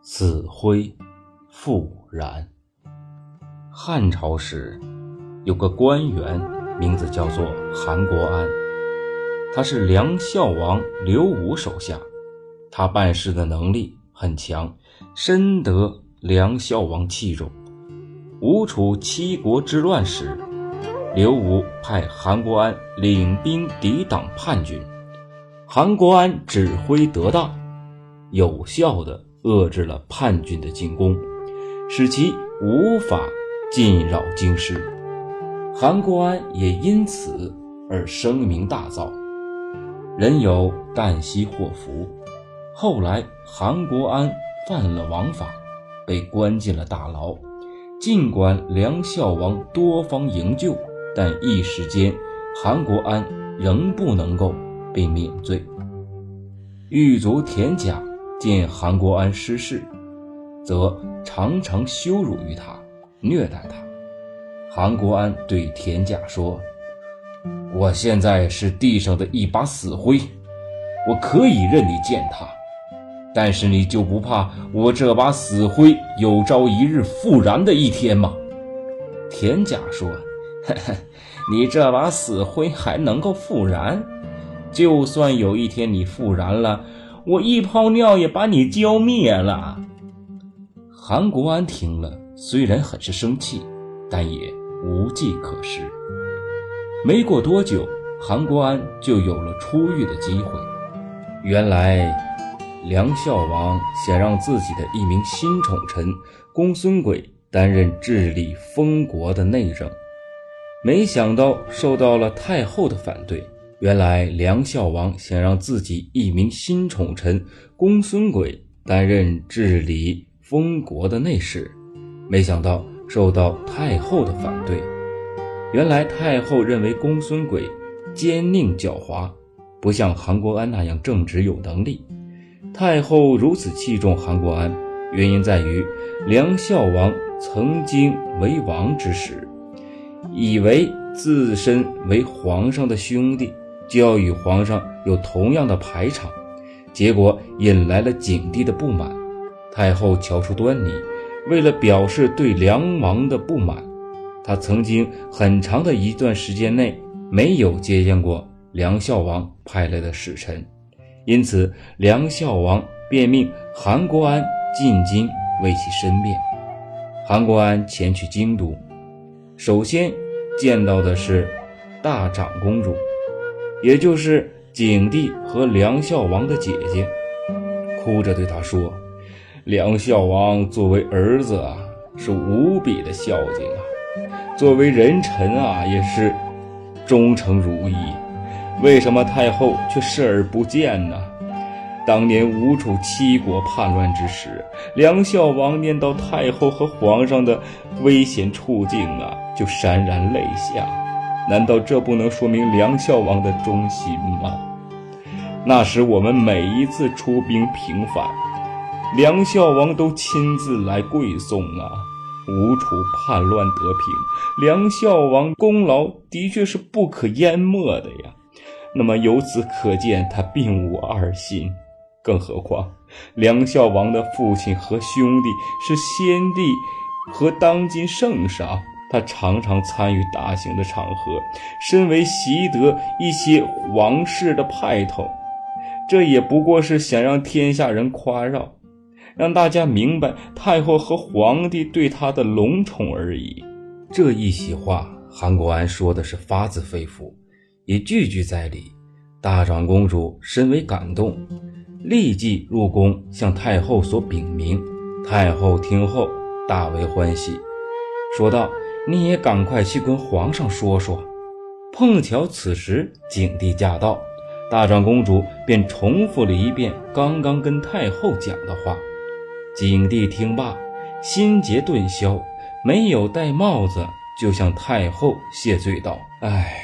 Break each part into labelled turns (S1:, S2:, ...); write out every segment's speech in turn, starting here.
S1: 死灰复燃。汉朝时，有个官员，名字叫做韩国安，他是梁孝王刘武手下，他办事的能力很强，深得梁孝王器重。吴楚七国之乱时，刘武派韩国安领兵抵挡叛军，韩国安指挥得当，有效的。遏制了叛军的进攻，使其无法进扰京师。韩国安也因此而声名大噪，人有旦夕祸福。后来韩国安犯了王法，被关进了大牢。尽管梁孝王多方营救，但一时间韩国安仍不能够被免罪。狱卒田甲。见韩国安失势，则常常羞辱于他，虐待他。韩国安对田甲说：“我现在是地上的一把死灰，我可以任你践踏，但是你就不怕我这把死灰有朝一日复燃的一天吗？”田甲说：“呵呵，你这把死灰还能够复燃？就算有一天你复燃了。”我一泡尿也把你浇灭了。韩国安听了，虽然很是生气，但也无计可施。没过多久，韩国安就有了出狱的机会。原来，梁孝王想让自己的一名新宠臣公孙轨担任治理封国的内政，没想到受到了太后的反对。原来梁孝王想让自己一名新宠臣公孙轨担任治理封国的内侍，没想到受到太后的反对。原来太后认为公孙轨奸佞狡猾，不像韩国安那样正直有能力。太后如此器重韩国安，原因在于梁孝王曾经为王之时，以为自身为皇上的兄弟。就要与皇上有同样的排场，结果引来了景帝的不满。太后瞧出端倪，为了表示对梁王的不满，她曾经很长的一段时间内没有接见过梁孝王派来的使臣，因此梁孝王便命韩国安进京为其申辩。韩国安前去京都，首先见到的是大长公主。也就是景帝和梁孝王的姐姐，哭着对他说：“梁孝王作为儿子啊，是无比的孝敬啊；作为人臣啊，也是忠诚如一。为什么太后却视而不见呢？”当年吴楚七国叛乱之时，梁孝王念到太后和皇上的危险处境啊，就潸然泪下。难道这不能说明梁孝王的忠心吗？那时我们每一次出兵平反，梁孝王都亲自来跪送啊。吴楚叛乱得平，梁孝王功劳的确是不可淹没的呀。那么由此可见，他并无二心。更何况，梁孝王的父亲和兄弟是先帝和当今圣上。他常常参与大型的场合，身为习得一些王室的派头，这也不过是想让天下人夸耀，让大家明白太后和皇帝对他的隆宠而已。这一席话，韩国安说的是发自肺腑，也句句在理。大长公主深为感动，立即入宫向太后所禀明。太后听后大为欢喜，说道。你也赶快去跟皇上说说。碰巧此时景帝驾到，大长公主便重复了一遍刚刚跟太后讲的话。景帝听罢，心结顿消，没有戴帽子，就向太后谢罪道：“哎，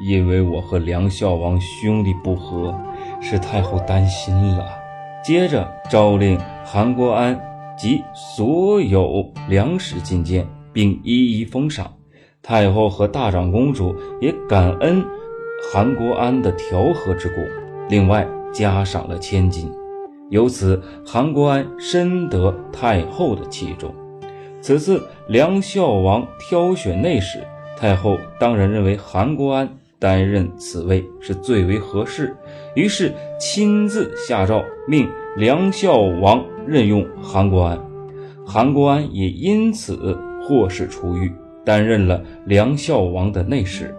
S1: 因为我和梁孝王兄弟不和，是太后担心了。”接着诏令韩国安及所有粮食进谏。并一一封赏，太后和大长公主也感恩韩国安的调和之功，另外加赏了千金。由此韩国安深得太后的器重。此次梁孝王挑选内史，太后当然认为韩国安担任此位是最为合适，于是亲自下诏命梁孝王任用韩国安。韩国安也因此获释出狱，担任了梁孝王的内史。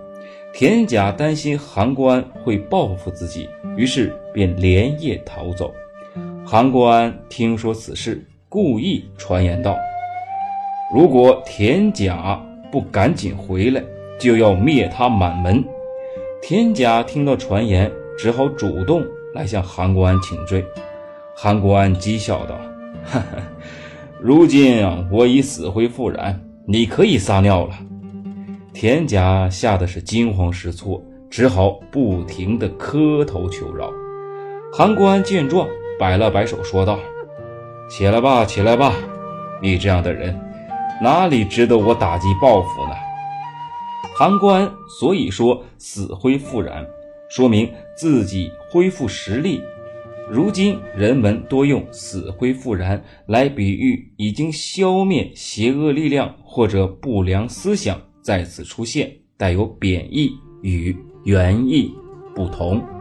S1: 田甲担心韩国安会报复自己，于是便连夜逃走。韩国安听说此事，故意传言道：“如果田甲不赶紧回来，就要灭他满门。”田甲听到传言，只好主动来向韩国安请罪。韩国安讥笑道：“哈哈，如今我已死灰复燃，你可以撒尿了。”田甲吓得是惊慌失措，只好不停地磕头求饶。韩国安见状，摆了摆手，说道：“起来吧，起来吧，你这样的人，哪里值得我打击报复呢？”韩国安所以说死灰复燃，说明自己恢复实力。如今人们多用“死灰复燃”来比喻已经消灭邪恶力量或者不良思想再次出现，带有贬义与原意不同。